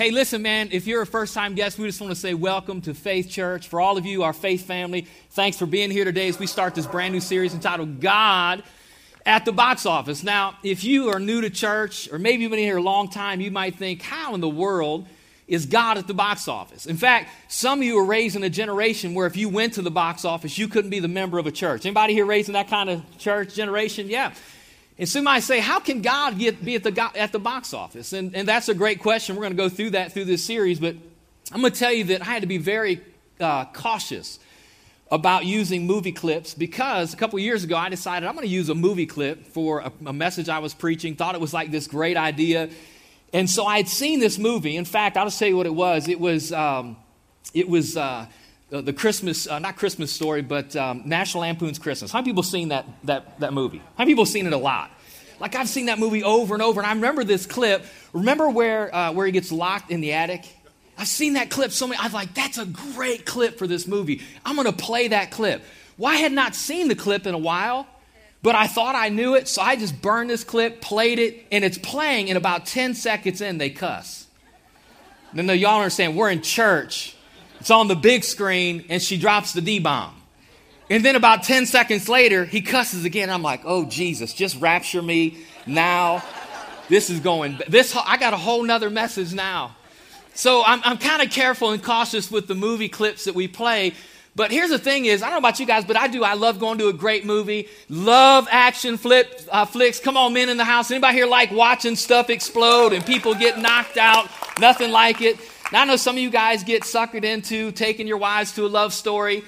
Hey, listen, man, if you're a first time guest, we just want to say welcome to Faith Church. For all of you, our faith family, thanks for being here today as we start this brand new series entitled God at the Box Office. Now, if you are new to church, or maybe you've been here a long time, you might think, how in the world is God at the box office? In fact, some of you are raised in a generation where if you went to the box office, you couldn't be the member of a church. Anybody here raised in that kind of church generation? Yeah. And some might say, how can God get, be at the, at the box office? And, and that's a great question. We're going to go through that through this series. But I'm going to tell you that I had to be very uh, cautious about using movie clips because a couple years ago I decided I'm going to use a movie clip for a, a, message I was preaching. Thought it was like this great idea. And so I had seen this movie. In fact, I'll just tell you what it was. It was, um, it was uh, the Christmas, uh, not Christmas story, but um, National Lampoon's Christmas. How many people seen that, that, that movie? How many people seen it a lot? Like I've seen that movie over and over, and I remember this clip. Remember where, uh, where he gets locked in the attic? I've seen that clip so many. I was like, that's a great clip for this movie. I'm going to play that clip. Well, I had not seen the clip in a while, but I thought I knew it, so I just burned this clip, played it, and it's playing, and about 10 seconds in, they cuss. No, no, y'all understand, we're in church it's on the big screen, and she drops the D bomb. And then about 10 seconds later, he cusses again. I'm like, oh, Jesus, just rapture me now. This is going, this, I got a whole nother message now. So I'm, I'm kind of careful and cautious with the movie clips that we play. But here's the thing is, I don't know about you guys, but I do. I love going to a great movie. Love action flip, uh, flicks. Come on, men in the house. Anybody here like watching stuff explode and people get knocked out? Nothing like it. Now, I know some of you guys get suckered into taking your wives to a love story.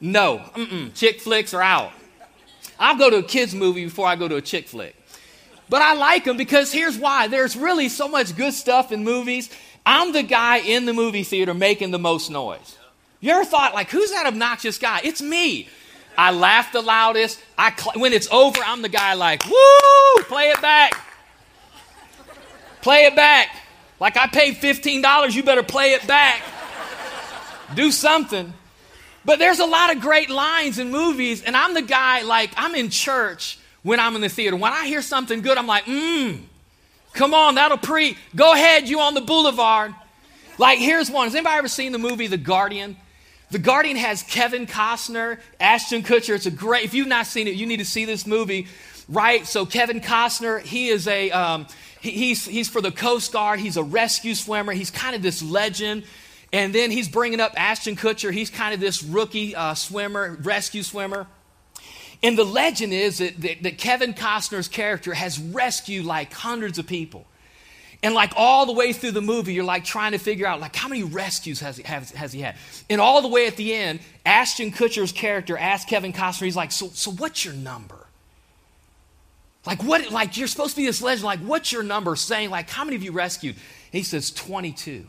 No, Mm-mm. chick flicks are out. I'll go to a kids' movie before I go to a chick flick. But I like them because here's why there's really so much good stuff in movies. I'm the guy in the movie theater making the most noise. You ever thought, like, who's that obnoxious guy? It's me. I laugh the loudest. I cl- when it's over, I'm the guy like, woo, play it back. Play it back. Like I paid $15, you better play it back. Do something. But there's a lot of great lines in movies, and I'm the guy, like, I'm in church when I'm in the theater. When I hear something good, I'm like, mmm, come on, that'll pre. Go ahead, you on the boulevard. Like, here's one. Has anybody ever seen the movie The Guardian? The Guardian has Kevin Costner, Ashton Kutcher. It's a great, if you've not seen it, you need to see this movie, right? So, Kevin Costner, he is a, um, he's, he's for the Coast Guard. He's a rescue swimmer. He's kind of this legend. And then he's bringing up Ashton Kutcher. He's kind of this rookie uh, swimmer, rescue swimmer. And the legend is that, that, that Kevin Costner's character has rescued like hundreds of people. And like all the way through the movie, you're like trying to figure out like how many rescues has he, has, has he had. And all the way at the end, Ashton Kutcher's character asks Kevin Costner, he's like, so, so what's your number? Like, what, like, you're supposed to be this legend. Like, what's your number saying? Like, how many of you rescued? he says, 22.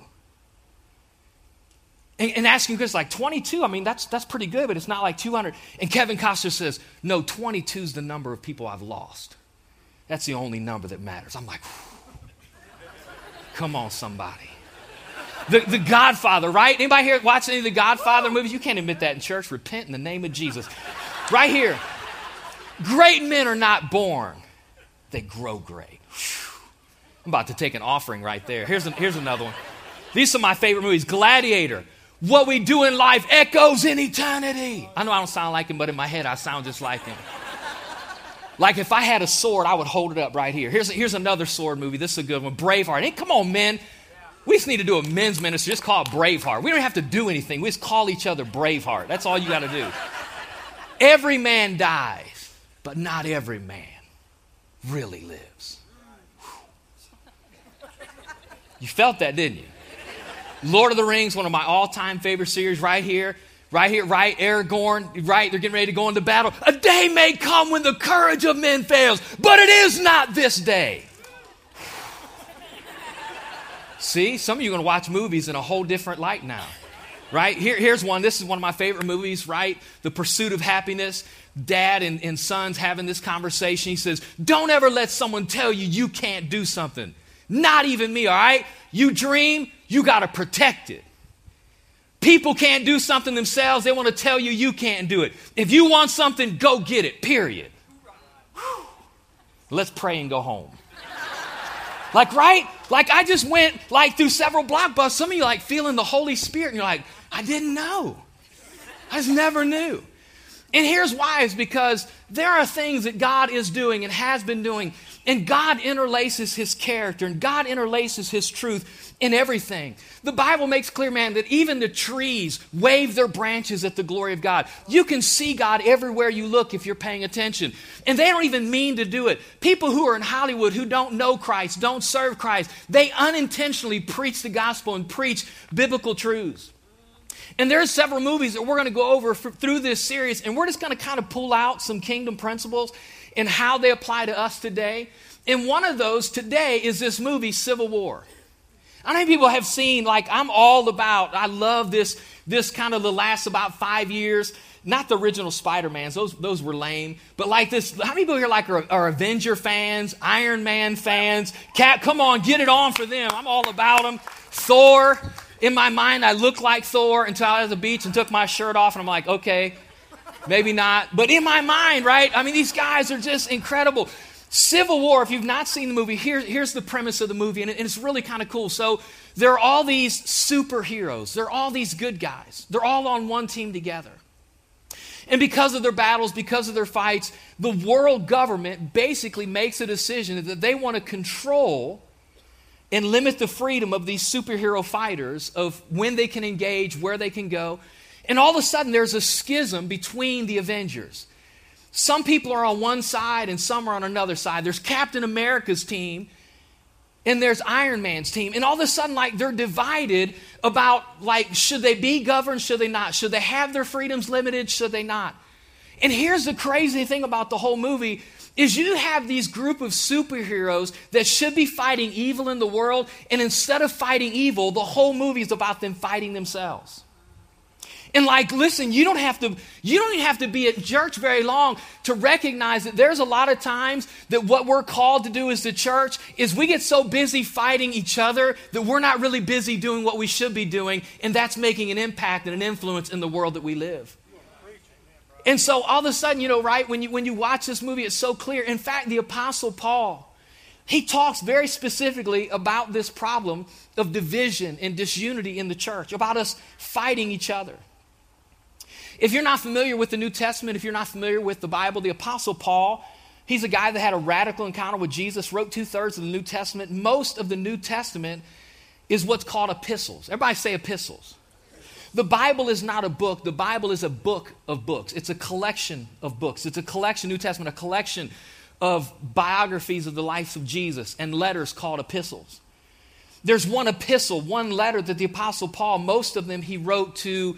And, and asking Chris, like, 22? I mean, that's, that's pretty good, but it's not like 200. And Kevin Costner says, no, 22 is the number of people I've lost. That's the only number that matters. I'm like, come on, somebody. The, the Godfather, right? Anybody here watch any of the Godfather movies? You can't admit that in church. Repent in the name of Jesus. Right here. Great men are not born, they grow great. I'm about to take an offering right there. Here's, a, here's another one. These are my favorite movies Gladiator. What we do in life echoes in eternity. I know I don't sound like him, but in my head I sound just like him. Like if I had a sword, I would hold it up right here. Here's, here's another sword movie. This is a good one. Braveheart. Hey, come on, men. We just need to do a men's ministry. Just call it Braveheart. We don't have to do anything. We just call each other Braveheart. That's all you got to do. Every man dies, but not every man really lives. You felt that, didn't you? Lord of the Rings, one of my all time favorite series, right here. Right here, right? Aragorn, right? They're getting ready to go into battle. A day may come when the courage of men fails, but it is not this day. See, some of you are going to watch movies in a whole different light now. Right? Here, here's one. This is one of my favorite movies, right? The Pursuit of Happiness dad and, and sons having this conversation. He says, Don't ever let someone tell you you can't do something. Not even me, all right? You dream, you got to protect it. People can't do something themselves, they want to tell you you can't do it. If you want something, go get it, period. Whew. Let's pray and go home. Like, right? Like, I just went like through several blockbusters. Some of you like feeling the Holy Spirit, and you're like, I didn't know. I just never knew. And here's why is because there are things that God is doing and has been doing, and God interlaces his character and God interlaces his truth in everything. The Bible makes clear, man, that even the trees wave their branches at the glory of God. You can see God everywhere you look if you're paying attention. And they don't even mean to do it. People who are in Hollywood who don't know Christ, don't serve Christ, they unintentionally preach the gospel and preach biblical truths. And there's several movies that we're going to go over f- through this series, and we're just going to kind of pull out some kingdom principles and how they apply to us today. And one of those today is this movie, Civil War. How many people have seen, like, I'm all about, I love this, this kind of the last about five years. Not the original Spider-Mans, those, those were lame. But like this, how many people here like are, are Avenger fans, Iron Man fans? Cap, come on, get it on for them. I'm all about them. Thor, in my mind, I look like Thor until I was at the beach and took my shirt off, and I'm like, okay, maybe not. But in my mind, right? I mean, these guys are just incredible. Civil War, if you've not seen the movie, here, here's the premise of the movie, and, it, and it's really kind of cool. So, there are all these superheroes, they're all these good guys, they're all on one team together. And because of their battles, because of their fights, the world government basically makes a decision that they want to control and limit the freedom of these superhero fighters of when they can engage, where they can go. And all of a sudden, there's a schism between the Avengers. Some people are on one side and some are on another side. There's Captain America's team and there's Iron Man's team. And all of a sudden, like, they're divided about, like, should they be governed? Should they not? Should they have their freedoms limited? Should they not? And here's the crazy thing about the whole movie is you have these group of superheroes that should be fighting evil in the world and instead of fighting evil the whole movie is about them fighting themselves. And like listen you don't have to you don't even have to be at church very long to recognize that there's a lot of times that what we're called to do as the church is we get so busy fighting each other that we're not really busy doing what we should be doing and that's making an impact and an influence in the world that we live and so all of a sudden, you know, right, when you, when you watch this movie, it's so clear. In fact, the Apostle Paul, he talks very specifically about this problem of division and disunity in the church, about us fighting each other. If you're not familiar with the New Testament, if you're not familiar with the Bible, the Apostle Paul, he's a guy that had a radical encounter with Jesus, wrote two thirds of the New Testament. Most of the New Testament is what's called epistles. Everybody say epistles. The Bible is not a book. The Bible is a book of books. It's a collection of books. It's a collection, New Testament, a collection of biographies of the life of Jesus and letters called epistles. There's one epistle, one letter that the Apostle Paul, most of them he wrote to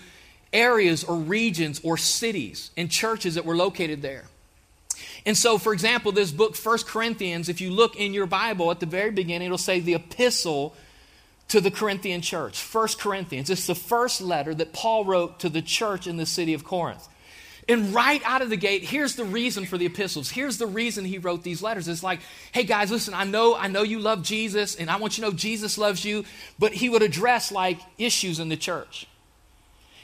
areas or regions or cities and churches that were located there. And so, for example, this book, First Corinthians, if you look in your Bible at the very beginning, it'll say the epistle to the Corinthian church. First Corinthians. It's the first letter that Paul wrote to the church in the city of Corinth. And right out of the gate, here's the reason for the epistles. Here's the reason he wrote these letters. It's like, hey guys, listen, I know, I know you love Jesus, and I want you to know Jesus loves you, but he would address like issues in the church.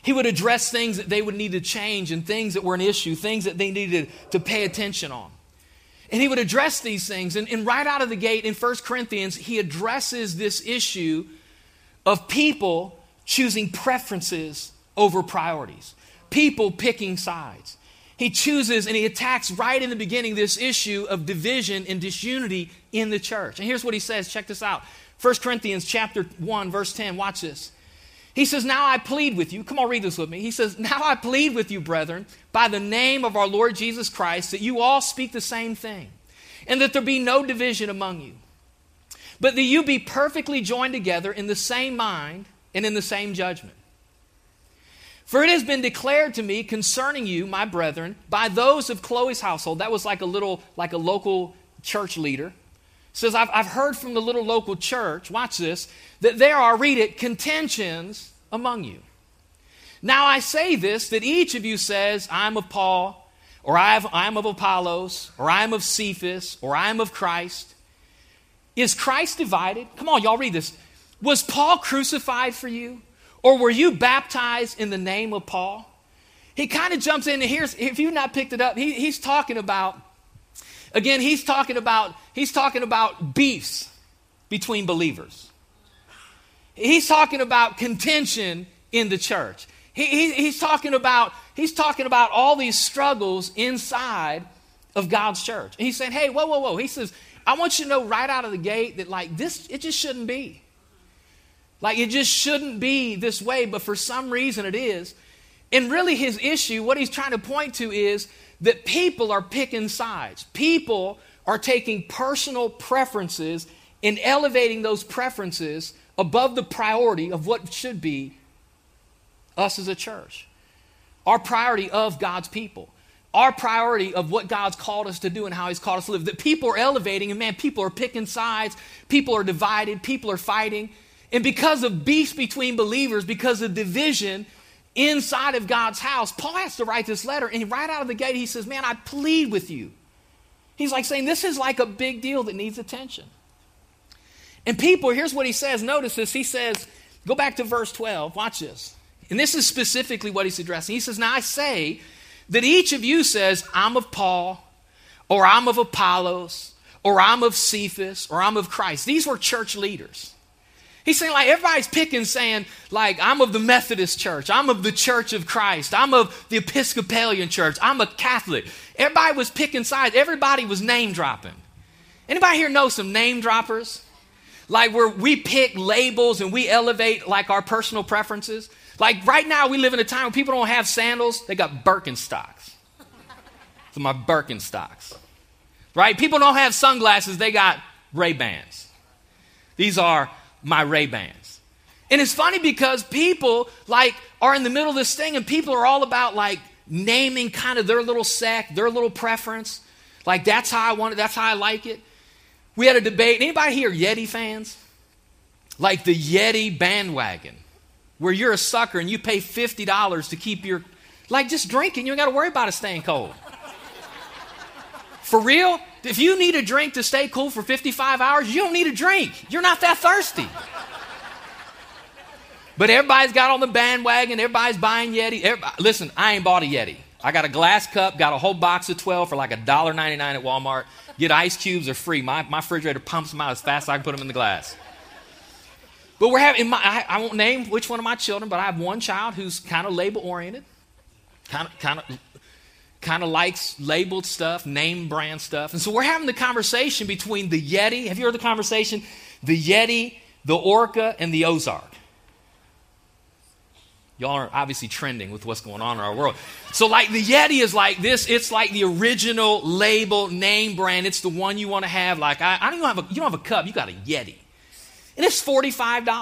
He would address things that they would need to change and things that were an issue, things that they needed to pay attention on. And he would address these things. And, and right out of the gate in 1 Corinthians, he addresses this issue of people choosing preferences over priorities, people picking sides. He chooses and he attacks right in the beginning this issue of division and disunity in the church. And here's what he says check this out 1 Corinthians chapter 1 verse 10 watch this he says, Now I plead with you. Come on, read this with me. He says, Now I plead with you, brethren, by the name of our Lord Jesus Christ, that you all speak the same thing, and that there be no division among you, but that you be perfectly joined together in the same mind and in the same judgment. For it has been declared to me concerning you, my brethren, by those of Chloe's household. That was like a little, like a local church leader says, I've, I've heard from the little local church, watch this, that there are, read it, contentions among you. Now I say this, that each of you says, I'm of Paul, or I'm of Apollos, or I'm of Cephas, or I'm of Christ. Is Christ divided? Come on, y'all read this. Was Paul crucified for you? Or were you baptized in the name of Paul? He kind of jumps in, and here's, if you've not picked it up, he, he's talking about Again, he's talking about he's talking about beefs. between believers. He's talking about contention in the church. He, he, he's, talking about, he's talking about all these struggles inside of God's church. And he's saying, hey, whoa, whoa, whoa. He says, I want you to know right out of the gate that, like, this, it just shouldn't be. Like, it just shouldn't be this way, but for some reason it is. And really, his issue, what he's trying to point to is that people are picking sides. People are taking personal preferences and elevating those preferences above the priority of what should be us as a church. Our priority of God's people. Our priority of what God's called us to do and how He's called us to live. That people are elevating, and man, people are picking sides, people are divided, people are fighting. And because of beefs between believers, because of division inside of God's house, Paul has to write this letter. And right out of the gate, he says, Man, I plead with you. He's like saying, This is like a big deal that needs attention. And people, here's what he says. Notice this. He says, Go back to verse 12. Watch this. And this is specifically what he's addressing. He says, Now I say that each of you says, I'm of Paul, or I'm of Apollos, or I'm of Cephas, or I'm of Christ. These were church leaders. He's saying, like, everybody's picking, saying, like, I'm of the Methodist church. I'm of the Church of Christ. I'm of the Episcopalian church. I'm a Catholic. Everybody was picking sides. Everybody was name dropping. Anybody here know some name droppers? Like, where we pick labels and we elevate, like, our personal preferences. Like, right now, we live in a time where people don't have sandals, they got Birkenstocks. So, my Birkenstocks. Right? People don't have sunglasses, they got Ray-Bans. These are my Ray Bans. And it's funny because people like are in the middle of this thing and people are all about like naming kind of their little sect, their little preference. Like that's how I want it, that's how I like it. We had a debate. Anybody here Yeti fans? Like the Yeti bandwagon, where you're a sucker and you pay $50 to keep your like just drinking, you ain't got to worry about it staying cold. For real? If you need a drink to stay cool for 55 hours, you don't need a drink. You're not that thirsty. But everybody's got on the bandwagon, everybody's buying Yeti. Everybody, listen, I ain't bought a Yeti. I got a glass cup, got a whole box of 12 for like $1.99 at Walmart. Get ice cubes, are free. My, my refrigerator pumps them out as fast as I can put them in the glass. But we're having, my, I, I won't name which one of my children, but I have one child who's kind of label oriented, kind of, kind of kind of likes labeled stuff, name brand stuff. And so we're having the conversation between the Yeti. Have you heard the conversation? The Yeti, the Orca, and the Ozark. Y'all are obviously trending with what's going on in our world. So, like, the Yeti is like this. It's like the original label name brand. It's the one you want to have. Like, I, I don't even have a, you don't have a cup. You got a Yeti. And it's $45. Well,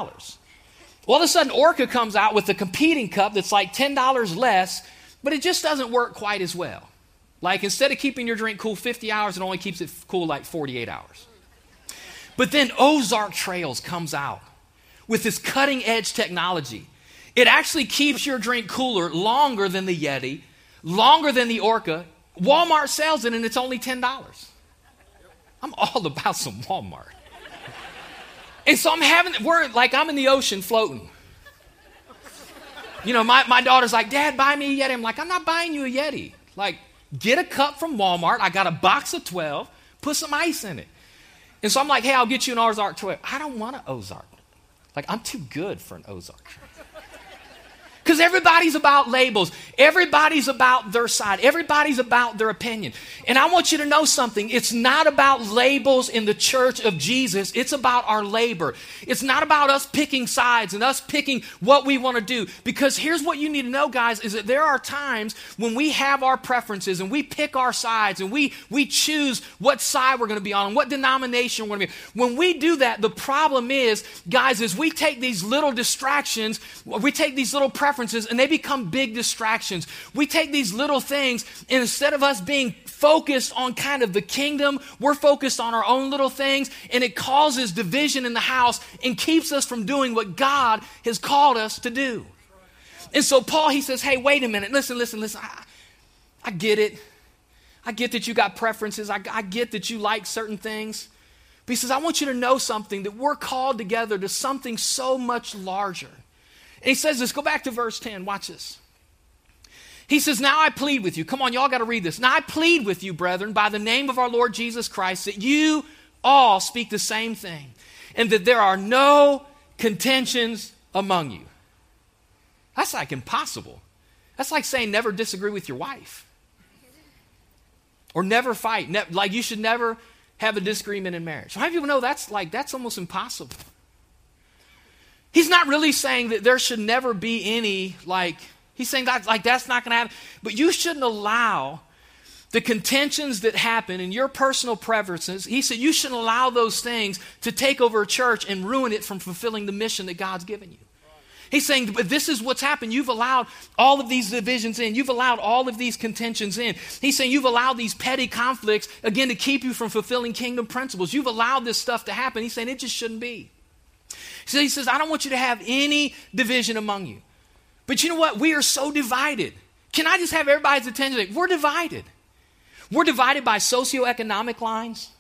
all of a sudden, Orca comes out with a competing cup that's like $10 less but it just doesn't work quite as well. Like instead of keeping your drink cool 50 hours, it only keeps it cool like 48 hours. But then Ozark Trails comes out with this cutting edge technology. It actually keeps your drink cooler longer than the Yeti, longer than the Orca. Walmart sells it and it's only $10. I'm all about some Walmart. And so I'm having, we're like, I'm in the ocean floating. You know, my, my daughter's like, Dad, buy me a Yeti. I'm like, I'm not buying you a Yeti. Like, get a cup from Walmart. I got a box of 12, put some ice in it. And so I'm like, hey, I'll get you an Ozark 12. I don't want an Ozark. Like, I'm too good for an Ozark. Because everybody's about labels. Everybody's about their side. Everybody's about their opinion. And I want you to know something. It's not about labels in the church of Jesus. It's about our labor. It's not about us picking sides and us picking what we want to do. Because here's what you need to know, guys, is that there are times when we have our preferences and we pick our sides and we, we choose what side we're going to be on and what denomination we're going to be. When we do that, the problem is, guys, is we take these little distractions, we take these little preferences and they become big distractions. We take these little things and instead of us being focused on kind of the kingdom, we're focused on our own little things and it causes division in the house and keeps us from doing what God has called us to do. And so Paul, he says, hey, wait a minute. Listen, listen, listen. I, I get it. I get that you got preferences. I, I get that you like certain things. But he says, I want you to know something that we're called together to something so much larger. And he says this, go back to verse 10, watch this. He says, Now I plead with you. Come on, y'all got to read this. Now I plead with you, brethren, by the name of our Lord Jesus Christ, that you all speak the same thing, and that there are no contentions among you. That's like impossible. That's like saying never disagree with your wife. Or never fight. Ne- like you should never have a disagreement in marriage. How many people know that's like that's almost impossible? He's not really saying that there should never be any like he's saying that like that's not going to happen. But you shouldn't allow the contentions that happen and your personal preferences, he said you shouldn't allow those things to take over a church and ruin it from fulfilling the mission that God's given you. He's saying, but this is what's happened. You've allowed all of these divisions in. You've allowed all of these contentions in. He's saying you've allowed these petty conflicts, again, to keep you from fulfilling kingdom principles. You've allowed this stuff to happen. He's saying it just shouldn't be. So he says, I don't want you to have any division among you. But you know what? We are so divided. Can I just have everybody's attention? We're divided. We're divided by socioeconomic lines,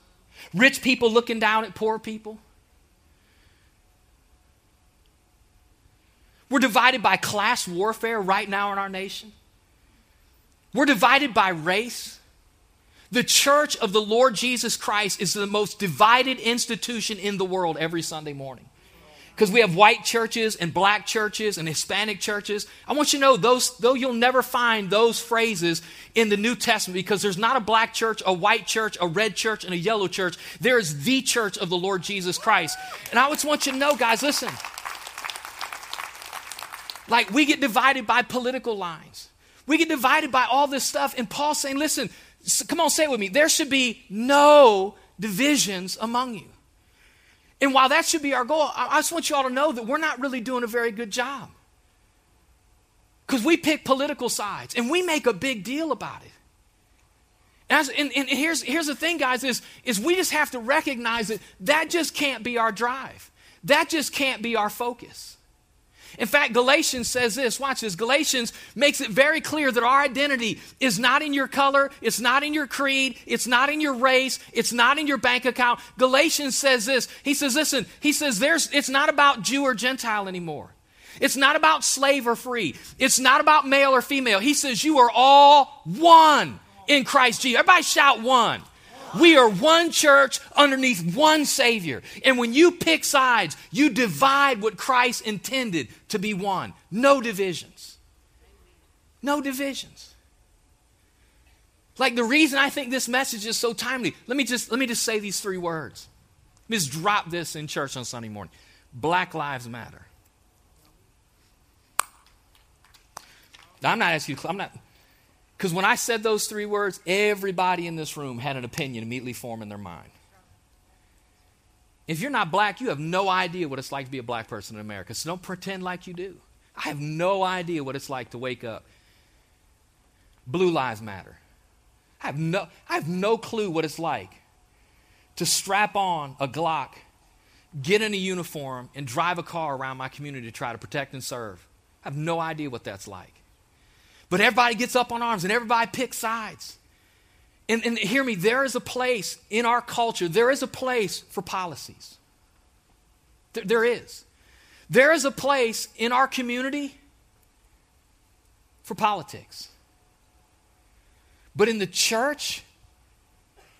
rich people looking down at poor people. We're divided by class warfare right now in our nation. We're divided by race. The church of the Lord Jesus Christ is the most divided institution in the world every Sunday morning because we have white churches and black churches and Hispanic churches. I want you to know those, though you'll never find those phrases in the New Testament because there's not a black church, a white church, a red church, and a yellow church. There is the church of the Lord Jesus Christ. And I just want you to know, guys, listen. Like we get divided by political lines. We get divided by all this stuff. And Paul's saying, listen, come on, say it with me. There should be no divisions among you. And while that should be our goal, I just want you all to know that we're not really doing a very good job. Because we pick political sides and we make a big deal about it. And, and, and, here's, here's the thing, guys, is, is we just have to recognize that that just can't be our drive. That just can't be our focus. In fact, Galatians says this watch this. Galatians makes it very clear that our identity is not in your color, it's not in your creed, it's not in your race, it's not in your bank account. Galatians says this. He says, listen, he says, there's, it's not about Jew or Gentile anymore. It's not about slave or free. It's not about male or female. He says, you are all one in Christ Jesus. Everybody shout one. We are one church underneath one Savior. And when you pick sides, you divide what Christ intended to be one. No divisions. No divisions. Like the reason I think this message is so timely, let me just let me just say these three words. Let me just drop this in church on Sunday morning. Black Lives Matter. Now, I'm not asking you, I'm not, because when I said those three words, everybody in this room had an opinion immediately form in their mind. If you're not black, you have no idea what it's like to be a black person in America. So don't pretend like you do. I have no idea what it's like to wake up. Blue lives matter. I have no, I have no clue what it's like to strap on a Glock, get in a uniform, and drive a car around my community to try to protect and serve. I have no idea what that's like. But everybody gets up on arms and everybody picks sides. And, and hear me, there is a place in our culture, there is a place for policies. There, there is. There is a place in our community for politics. But in the church,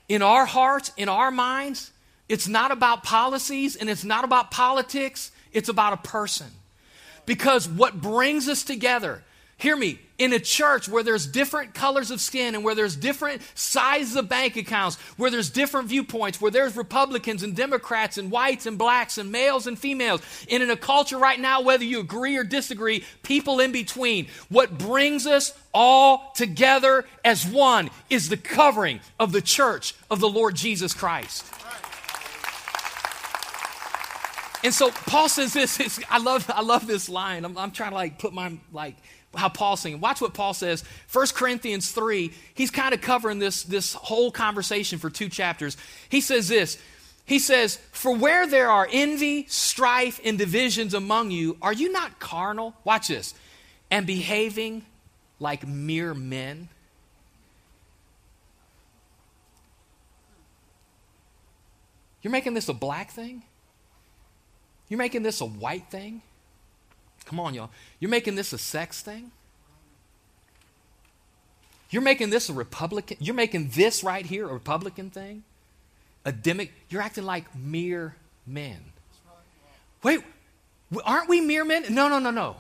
in our hearts, in our minds, it's not about policies and it's not about politics, it's about a person. Because what brings us together, hear me, in a church where there's different colors of skin and where there's different sizes of bank accounts, where there's different viewpoints, where there's Republicans and Democrats and whites and blacks and males and females, and in a culture right now, whether you agree or disagree, people in between, what brings us all together as one is the covering of the church of the Lord Jesus Christ. And so Paul says this. I love, I love this line. I'm, I'm trying to like put my like how Paul's saying. Watch what Paul says. 1 Corinthians 3, he's kind of covering this, this whole conversation for two chapters. He says this. He says, For where there are envy, strife, and divisions among you, are you not carnal? Watch this. And behaving like mere men? You're making this a black thing? You're making this a white thing? Come on, y'all. You're making this a sex thing? You're making this a Republican, you're making this right here a Republican thing? A demic, you're acting like mere men. Wait, aren't we mere men? No, no, no, no.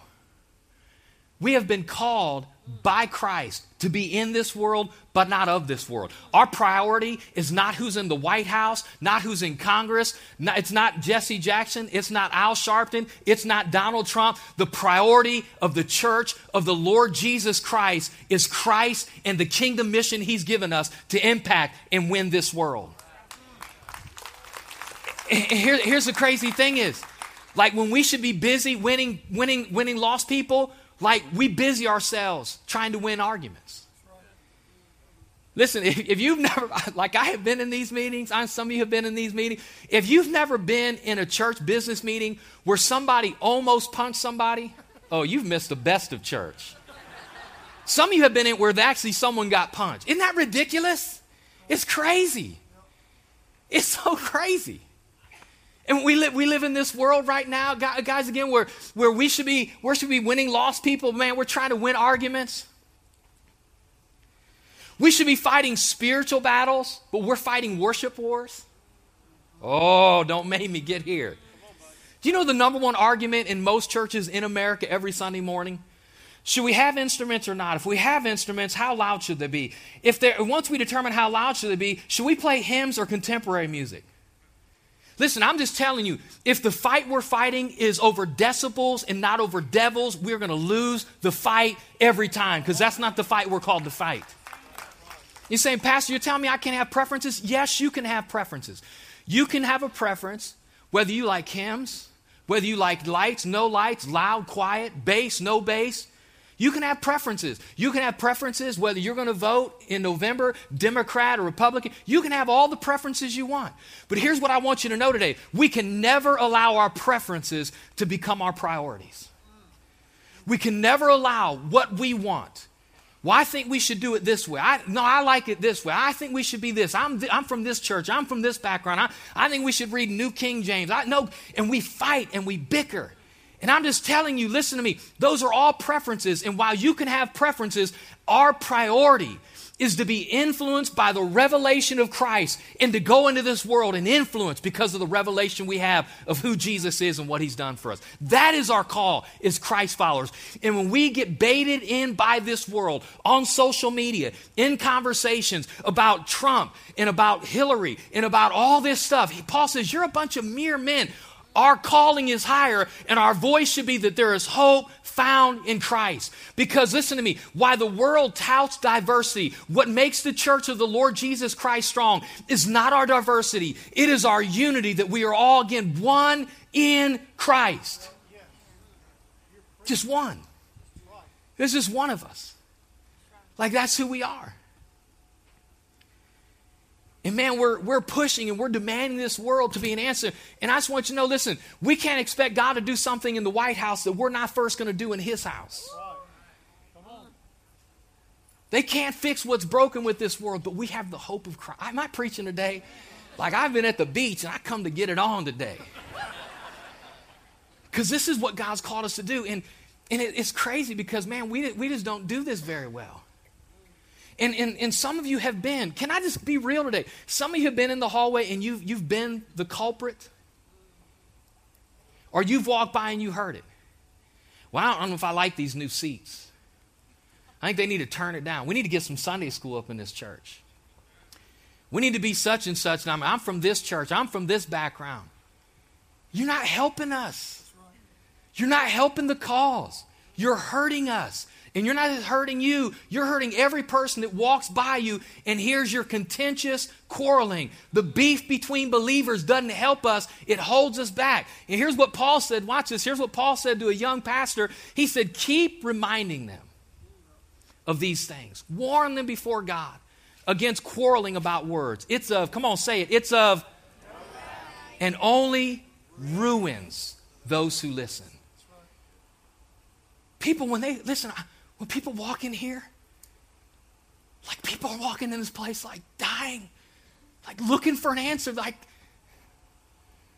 We have been called by Christ to be in this world, but not of this world. Our priority is not who's in the White House, not who's in Congress. Not, it's not Jesse Jackson. It's not Al Sharpton. It's not Donald Trump. The priority of the church of the Lord Jesus Christ is Christ and the kingdom mission he's given us to impact and win this world. Here, here's the crazy thing is, like when we should be busy winning, winning, winning lost people, like we busy ourselves trying to win arguments. Listen, if, you've never, like I have been in these meetings, I, some of you have been in these meetings. If you've never been in a church business meeting where somebody almost punched somebody, oh, you've missed the best of church. Some of you have been in where actually someone got punched. Isn't that ridiculous? It's crazy. It's so crazy. And we live, we live in this world right now, guys, again, where, where we should be, we should be winning lost people. Man, we're trying to win arguments. We should be fighting spiritual battles, but we're fighting worship wars. Oh, don't make me get here. Do you know the number one argument in most churches in America every Sunday morning? Should we have instruments or not? If we have instruments, how loud should they be? If once we determine how loud should they be, should we play hymns or contemporary music? Listen, I'm just telling you, if the fight we're fighting is over decibels and not over devils, we're going to lose the fight every time because that's not the fight we're called to fight. You're saying, Pastor, you're telling me I can't have preferences? Yes, you can have preferences. You can have a preference whether you like hymns, whether you like lights, no lights, loud, quiet, bass, no bass. You can have preferences. You can have preferences whether you're going to vote in November, Democrat or Republican. You can have all the preferences you want. But here's what I want you to know today we can never allow our preferences to become our priorities. We can never allow what we want. Well, I think we should do it this way. I, no, I like it this way. I think we should be this. I'm, I'm from this church. I'm from this background. I, I think we should read New King James. I know, and we fight and we bicker. And I'm just telling you, listen to me, those are all preferences. And while you can have preferences, our priority is to be influenced by the revelation of Christ and to go into this world and influence because of the revelation we have of who Jesus is and what he's done for us. That is our call as Christ followers. And when we get baited in by this world on social media, in conversations about Trump and about Hillary and about all this stuff, Paul says, You're a bunch of mere men. Our calling is higher, and our voice should be that there is hope found in Christ. Because listen to me, why the world touts diversity, what makes the church of the Lord Jesus Christ strong is not our diversity, it is our unity that we are all, again, one in Christ. Just one. This is one of us. Like that's who we are. And man, we're, we're pushing and we're demanding this world to be an answer. And I just want you to know listen, we can't expect God to do something in the White House that we're not first going to do in His house. They can't fix what's broken with this world, but we have the hope of Christ. Am I preaching today? Like I've been at the beach and I come to get it on today. Because this is what God's called us to do. And, and it, it's crazy because, man, we, we just don't do this very well. And, and, and some of you have been, can I just be real today? Some of you have been in the hallway and you've, you've been the culprit. Or you've walked by and you heard it. Well, I don't know if I like these new seats. I think they need to turn it down. We need to get some Sunday school up in this church. We need to be such and such. And I'm, I'm from this church. I'm from this background. You're not helping us. You're not helping the cause. You're hurting us. And you're not hurting you, you're hurting every person that walks by you and hears your contentious quarreling. The beef between believers doesn't help us, it holds us back. And here's what Paul said watch this. Here's what Paul said to a young pastor. He said, Keep reminding them of these things, warn them before God against quarreling about words. It's of, come on, say it, it's of, and only ruins those who listen. People, when they listen, when people walk in here, like people are walking in this place like dying, like looking for an answer, like,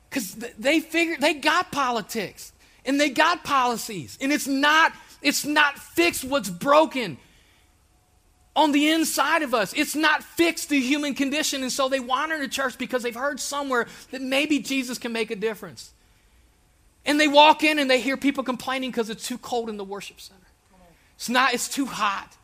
because they figure they got politics and they got policies, and it's not it's not fixed what's broken on the inside of us. It's not fixed the human condition, and so they wander into church because they've heard somewhere that maybe Jesus can make a difference. And they walk in and they hear people complaining because it's too cold in the worship center. It's not, it's too hot.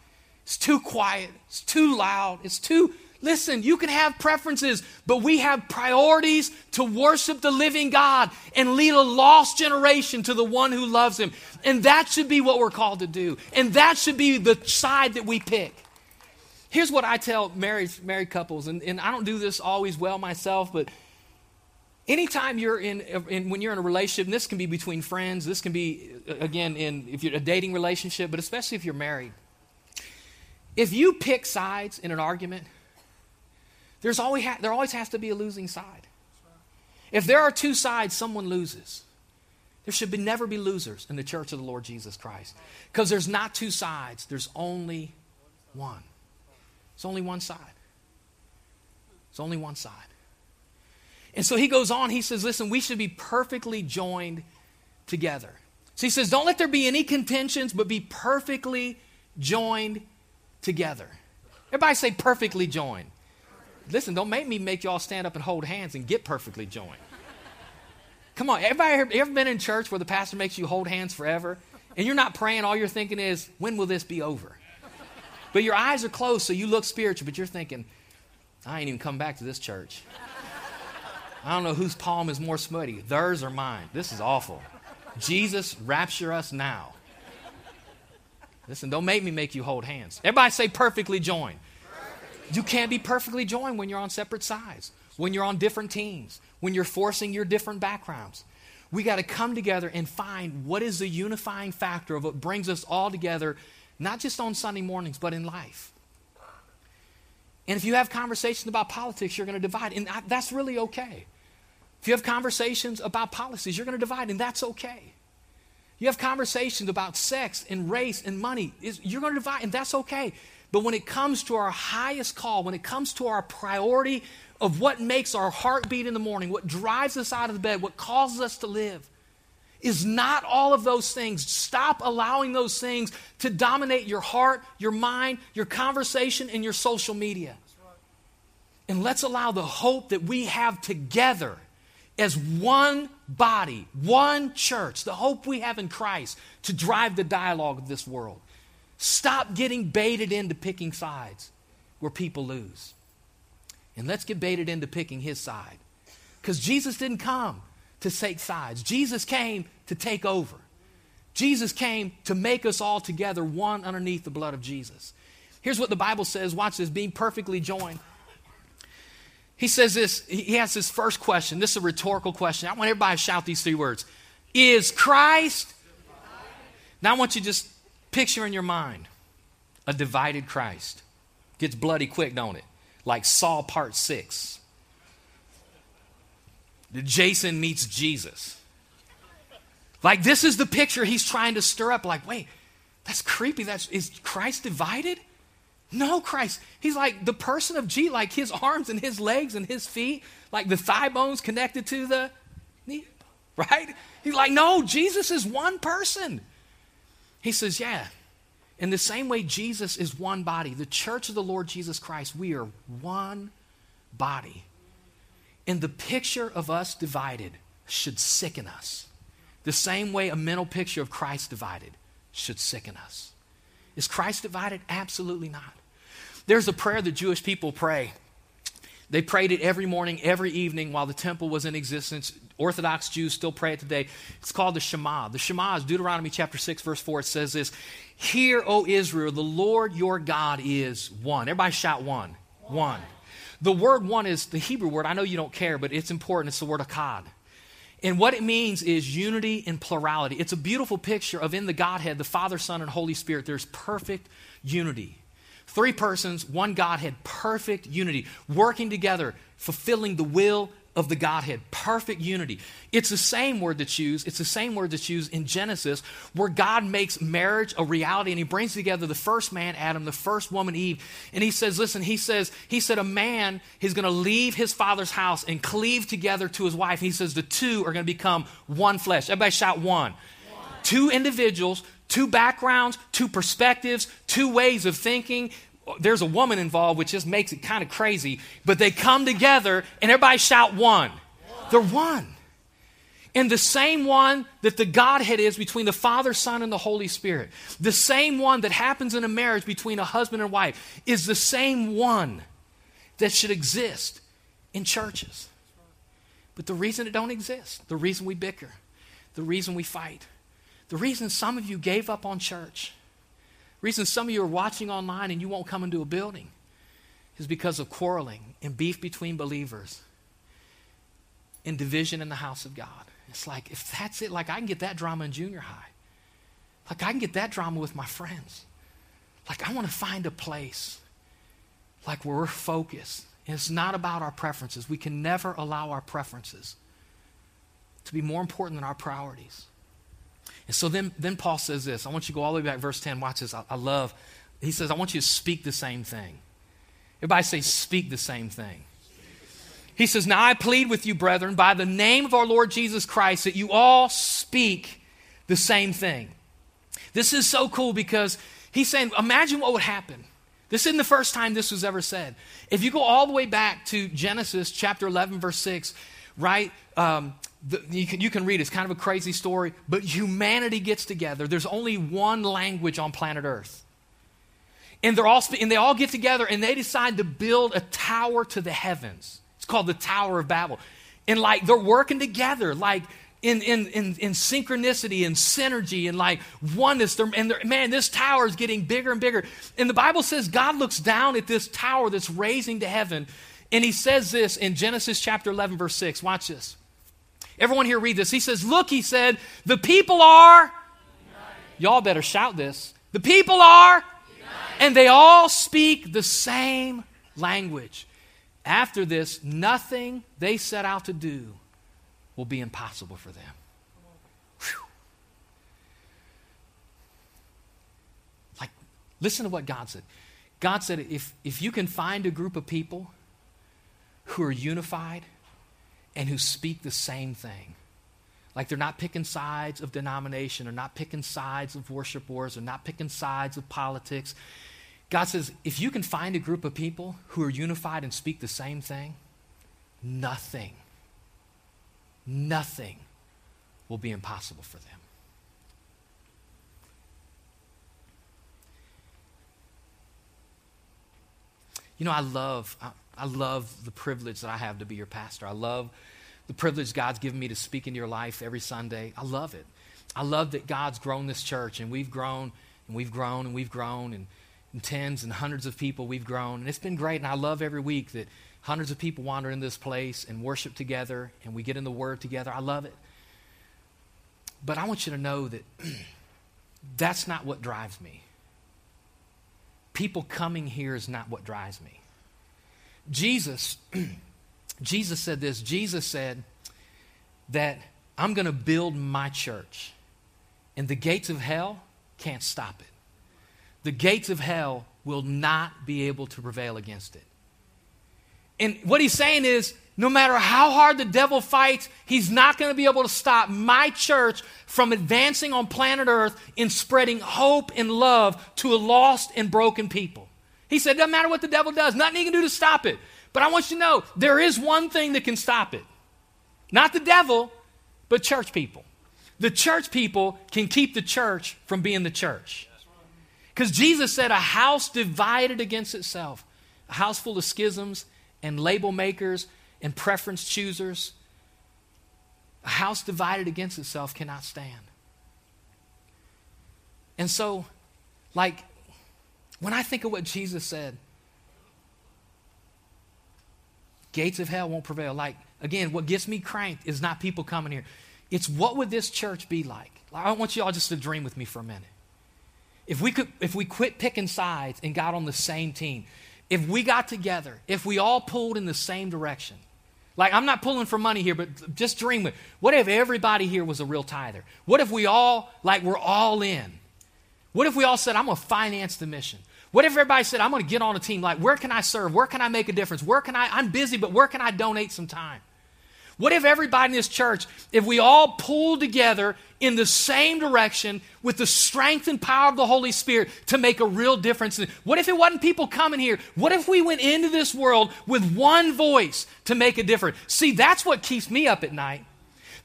It's too quiet. It's too loud. It's too. Listen, you can have preferences, but we have priorities to worship the living God and lead a lost generation to the one who loves him. And that should be what we're called to do. And that should be the side that we pick. Here's what I tell married, married couples, and, and I don't do this always well myself, but anytime you're in, in, when you're in a relationship this can be between friends this can be uh, again in if you're a dating relationship but especially if you're married if you pick sides in an argument there's always ha- there always has to be a losing side. If there are two sides someone loses there should be, never be losers in the church of the lord jesus christ. Because there's not two sides there's only one. It's only one side. It's only one side and so he goes on, he says, listen, we should be perfectly joined together. So he says, don't let there be any contentions, but be perfectly joined together. Everybody say perfectly joined. Listen, don't make me make y'all stand up and hold hands and get perfectly joined. Come on, everybody ever, ever been in church where the pastor makes you hold hands forever? And you're not praying, all you're thinking is, when will this be over? But your eyes are closed, so you look spiritual, but you're thinking, I ain't even come back to this church. I don't know whose palm is more smutty, theirs or mine. This is awful. Jesus, rapture us now. Listen, don't make me make you hold hands. Everybody say perfectly joined. You can't be perfectly joined when you're on separate sides, when you're on different teams, when you're forcing your different backgrounds. We got to come together and find what is the unifying factor of what brings us all together, not just on Sunday mornings, but in life. And if you have conversations about politics, you're going to divide. And that's really okay. You have conversations about policies, you're going to divide, and that's okay. You have conversations about sex and race and money, you're going to divide, and that's okay. But when it comes to our highest call, when it comes to our priority of what makes our heart beat in the morning, what drives us out of the bed, what causes us to live, is not all of those things. Stop allowing those things to dominate your heart, your mind, your conversation, and your social media. And let's allow the hope that we have together as one body, one church, the hope we have in Christ to drive the dialogue of this world. Stop getting baited into picking sides where people lose. And let's get baited into picking his side. Because Jesus didn't come to take sides, Jesus came to take over. Jesus came to make us all together one underneath the blood of Jesus. Here's what the Bible says watch this being perfectly joined he says this, he has this first question. This is a rhetorical question. I want everybody to shout these three words Is Christ? Now I want you to just picture in your mind a divided Christ. Gets bloody quick, don't it? Like Saw Part 6. Jason meets Jesus. Like this is the picture he's trying to stir up. Like, wait, that's creepy. That's is Christ divided? No, Christ. He's like the person of G, like his arms and his legs and his feet, like the thigh bones connected to the knee, right? He's like, no, Jesus is one person. He says, yeah. In the same way, Jesus is one body. The church of the Lord Jesus Christ, we are one body. And the picture of us divided should sicken us. The same way a mental picture of Christ divided should sicken us. Is Christ divided? Absolutely not. There's a prayer the Jewish people pray. They prayed it every morning, every evening while the temple was in existence. Orthodox Jews still pray it today. It's called the Shema. The Shema is Deuteronomy chapter 6, verse 4. It says this Hear, O Israel, the Lord your God is one. Everybody shout one. One. The word one is the Hebrew word. I know you don't care, but it's important. It's the word echad. And what it means is unity and plurality. It's a beautiful picture of in the Godhead, the Father, Son, and Holy Spirit, there's perfect unity. Three persons, one Godhead, perfect unity, working together, fulfilling the will of the Godhead. Perfect unity. It's the same word that's used. It's the same word that's used in Genesis, where God makes marriage a reality and he brings together the first man, Adam, the first woman, Eve. And he says, listen, he says, he said, a man is going to leave his father's house and cleave together to his wife. He says the two are going to become one flesh. Everybody shout one. one. Two individuals, two backgrounds, two perspectives, two ways of thinking. There's a woman involved, which just makes it kind of crazy, but they come together and everybody shout one. They're one. And the same one that the Godhead is between the Father, Son, and the Holy Spirit, the same one that happens in a marriage between a husband and wife, is the same one that should exist in churches. But the reason it don't exist, the reason we bicker, the reason we fight, the reason some of you gave up on church, reason some of you are watching online and you won't come into a building is because of quarreling and beef between believers and division in the house of God. It's like, if that's it, like I can get that drama in junior high. Like I can get that drama with my friends. Like I want to find a place like where we're focused. And it's not about our preferences. We can never allow our preferences to be more important than our priorities. And so then, then Paul says this. I want you to go all the way back, verse 10. Watch this. I, I love. He says, I want you to speak the same thing. Everybody say, speak the same thing. He says, Now I plead with you, brethren, by the name of our Lord Jesus Christ, that you all speak the same thing. This is so cool because he's saying, Imagine what would happen. This isn't the first time this was ever said. If you go all the way back to Genesis chapter 11, verse 6, right? Um, the, you, can, you can read. It's kind of a crazy story, but humanity gets together. There's only one language on planet Earth. And, they're all, and they all get together and they decide to build a tower to the heavens It's called the Tower of Babel. And like they're working together, like in, in, in, in synchronicity and synergy and like oneness. They're, and they're, man, this tower is getting bigger and bigger. And the Bible says God looks down at this tower that's raising to heaven. And he says this in Genesis chapter 11, verse 6. Watch this. Everyone here read this. He says, Look, he said, the people are. Y'all better shout this. The people are. And they all speak the same language. After this, nothing they set out to do will be impossible for them. Whew. Like, listen to what God said. God said, if, if you can find a group of people who are unified and who speak the same thing, like they're not picking sides of denomination, or not picking sides of worship wars, or not picking sides of politics, God says, if you can find a group of people who are unified and speak the same thing, nothing, nothing will be impossible for them. You know, I love, I, I, love the privilege that I have to be your pastor. I love the privilege God's given me to speak into your life every Sunday. I love it. I love that God's grown this church and we've grown and we've grown and we've grown and and tens and hundreds of people we've grown. And it's been great. And I love every week that hundreds of people wander in this place and worship together and we get in the Word together. I love it. But I want you to know that that's not what drives me. People coming here is not what drives me. Jesus, Jesus said this. Jesus said that I'm going to build my church, and the gates of hell can't stop it the gates of hell will not be able to prevail against it. And what he's saying is, no matter how hard the devil fights, he's not going to be able to stop my church from advancing on planet Earth in spreading hope and love to a lost and broken people. He said, doesn't matter what the devil does, nothing he can do to stop it. But I want you to know there is one thing that can stop it. Not the devil, but church people. The church people can keep the church from being the church. Because Jesus said, a house divided against itself, a house full of schisms and label makers and preference choosers, a house divided against itself cannot stand. And so, like, when I think of what Jesus said, gates of hell won't prevail. Like, again, what gets me cranked is not people coming here. It's what would this church be like? I want you all just to dream with me for a minute. If we could, if we quit picking sides and got on the same team, if we got together, if we all pulled in the same direction, like I'm not pulling for money here, but just dream with. What if everybody here was a real tither? What if we all, like, we're all in? What if we all said, I'm going to finance the mission? What if everybody said, I'm going to get on a team? Like, where can I serve? Where can I make a difference? Where can I, I'm busy, but where can I donate some time? What if everybody in this church, if we all pulled together in the same direction with the strength and power of the Holy Spirit to make a real difference? What if it wasn't people coming here? What if we went into this world with one voice to make a difference? See, that's what keeps me up at night.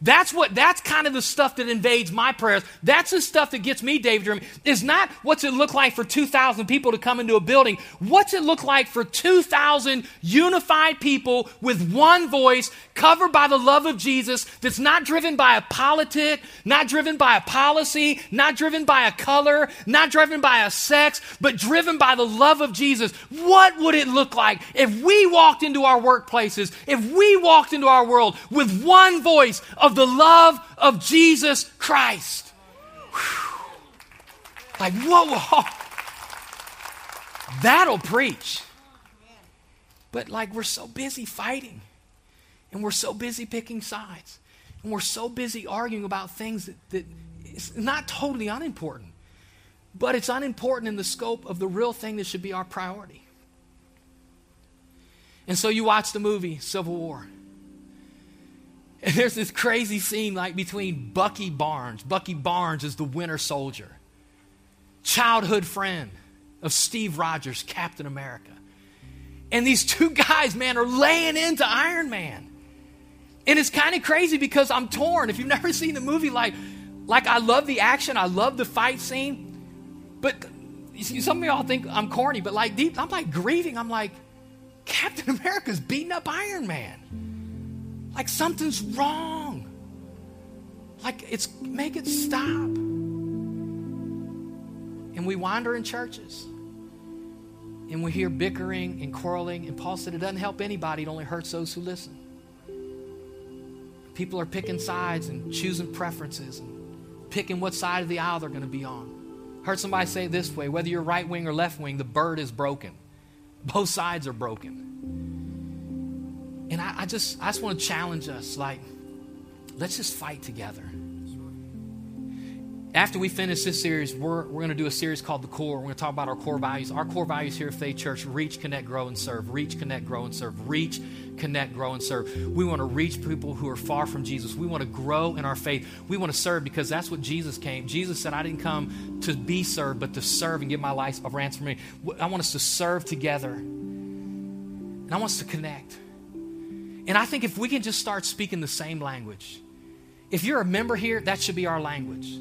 That's what that's kind of the stuff that invades my prayers. That's the stuff that gets me, David, dreaming. Is not what's it look like for 2,000 people to come into a building. What's it look like for 2,000 unified people with one voice, covered by the love of Jesus, that's not driven by a politic, not driven by a policy, not driven by a color, not driven by a sex, but driven by the love of Jesus. What would it look like if we walked into our workplaces, if we walked into our world with one voice of the love of Jesus Christ. Whew. Like, whoa, whoa. That'll preach. But, like, we're so busy fighting, and we're so busy picking sides, and we're so busy arguing about things that, that is not totally unimportant, but it's unimportant in the scope of the real thing that should be our priority. And so you watch the movie Civil War. And there's this crazy scene like between Bucky Barnes. Bucky Barnes is the winter soldier, childhood friend of Steve Rogers, Captain America. And these two guys, man, are laying into Iron Man. And it's kind of crazy because I'm torn. If you've never seen the movie, like, like I love the action, I love the fight scene, but some of y'all think I'm corny, but like deep, I'm like grieving. I'm like, Captain America's beating up Iron Man. Like something's wrong. Like it's make it stop. And we wander in churches. And we hear bickering and quarreling. And Paul said it doesn't help anybody, it only hurts those who listen. People are picking sides and choosing preferences and picking what side of the aisle they're going to be on. Heard somebody say this way whether you're right wing or left wing, the bird is broken. Both sides are broken. And I, I just I just want to challenge us like, let's just fight together. After we finish this series, we're, we're going to do a series called The Core. We're going to talk about our core values. Our core values here at Faith Church reach, connect, grow, and serve. Reach, connect, grow, and serve. Reach, connect, grow, and serve. We want to reach people who are far from Jesus. We want to grow in our faith. We want to serve because that's what Jesus came. Jesus said, I didn't come to be served, but to serve and give my life a ransom for me. I want us to serve together. And I want us to connect. And I think if we can just start speaking the same language, if you're a member here, that should be our language.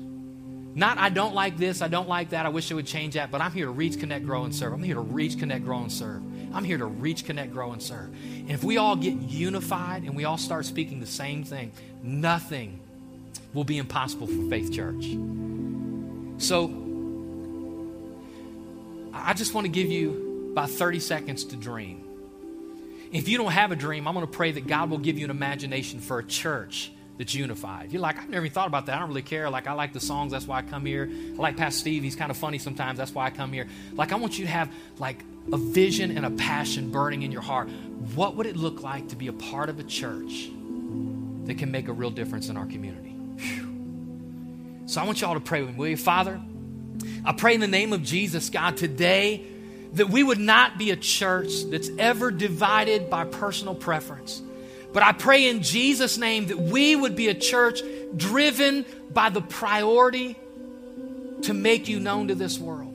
Not, I don't like this, I don't like that, I wish it would change that, but I'm here to reach, connect, grow, and serve. I'm here to reach, connect, grow, and serve. I'm here to reach, connect, grow, and serve. And if we all get unified and we all start speaking the same thing, nothing will be impossible for Faith Church. So, I just want to give you about 30 seconds to dream. If you don't have a dream, I'm going to pray that God will give you an imagination for a church that's unified. You're like, I've never even thought about that. I don't really care. Like, I like the songs. That's why I come here. I like Pastor Steve. He's kind of funny sometimes. That's why I come here. Like, I want you to have like a vision and a passion burning in your heart. What would it look like to be a part of a church that can make a real difference in our community? Whew. So I want you all to pray with me. Will you, Father? I pray in the name of Jesus, God, today that we would not be a church that's ever divided by personal preference. But I pray in Jesus' name that we would be a church driven by the priority to make you known to this world.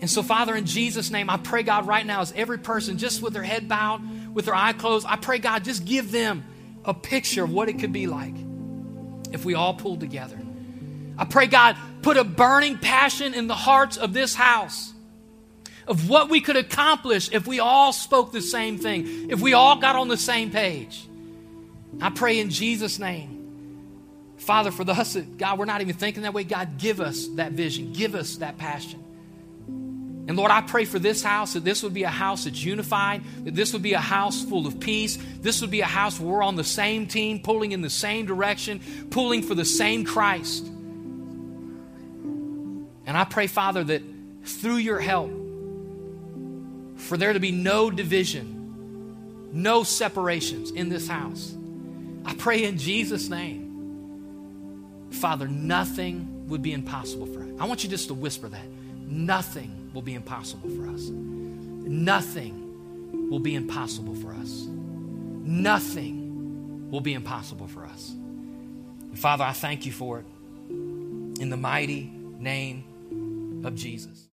And so, Father, in Jesus' name, I pray, God, right now, as every person, just with their head bowed, with their eye closed, I pray, God, just give them a picture of what it could be like if we all pulled together. I pray, God, put a burning passion in the hearts of this house of what we could accomplish if we all spoke the same thing, if we all got on the same page. I pray in Jesus' name. Father, for us, God, we're not even thinking that way. God, give us that vision, give us that passion. And Lord, I pray for this house that this would be a house that's unified, that this would be a house full of peace. This would be a house where we're on the same team, pulling in the same direction, pulling for the same Christ. And I pray, Father, that through your help, for there to be no division, no separations in this house. I pray in Jesus' name, Father, nothing would be impossible for us. I want you just to whisper that. Nothing will be impossible for us. Nothing will be impossible for us. Nothing will be impossible for us. And Father, I thank you for it in the mighty name of Jesus.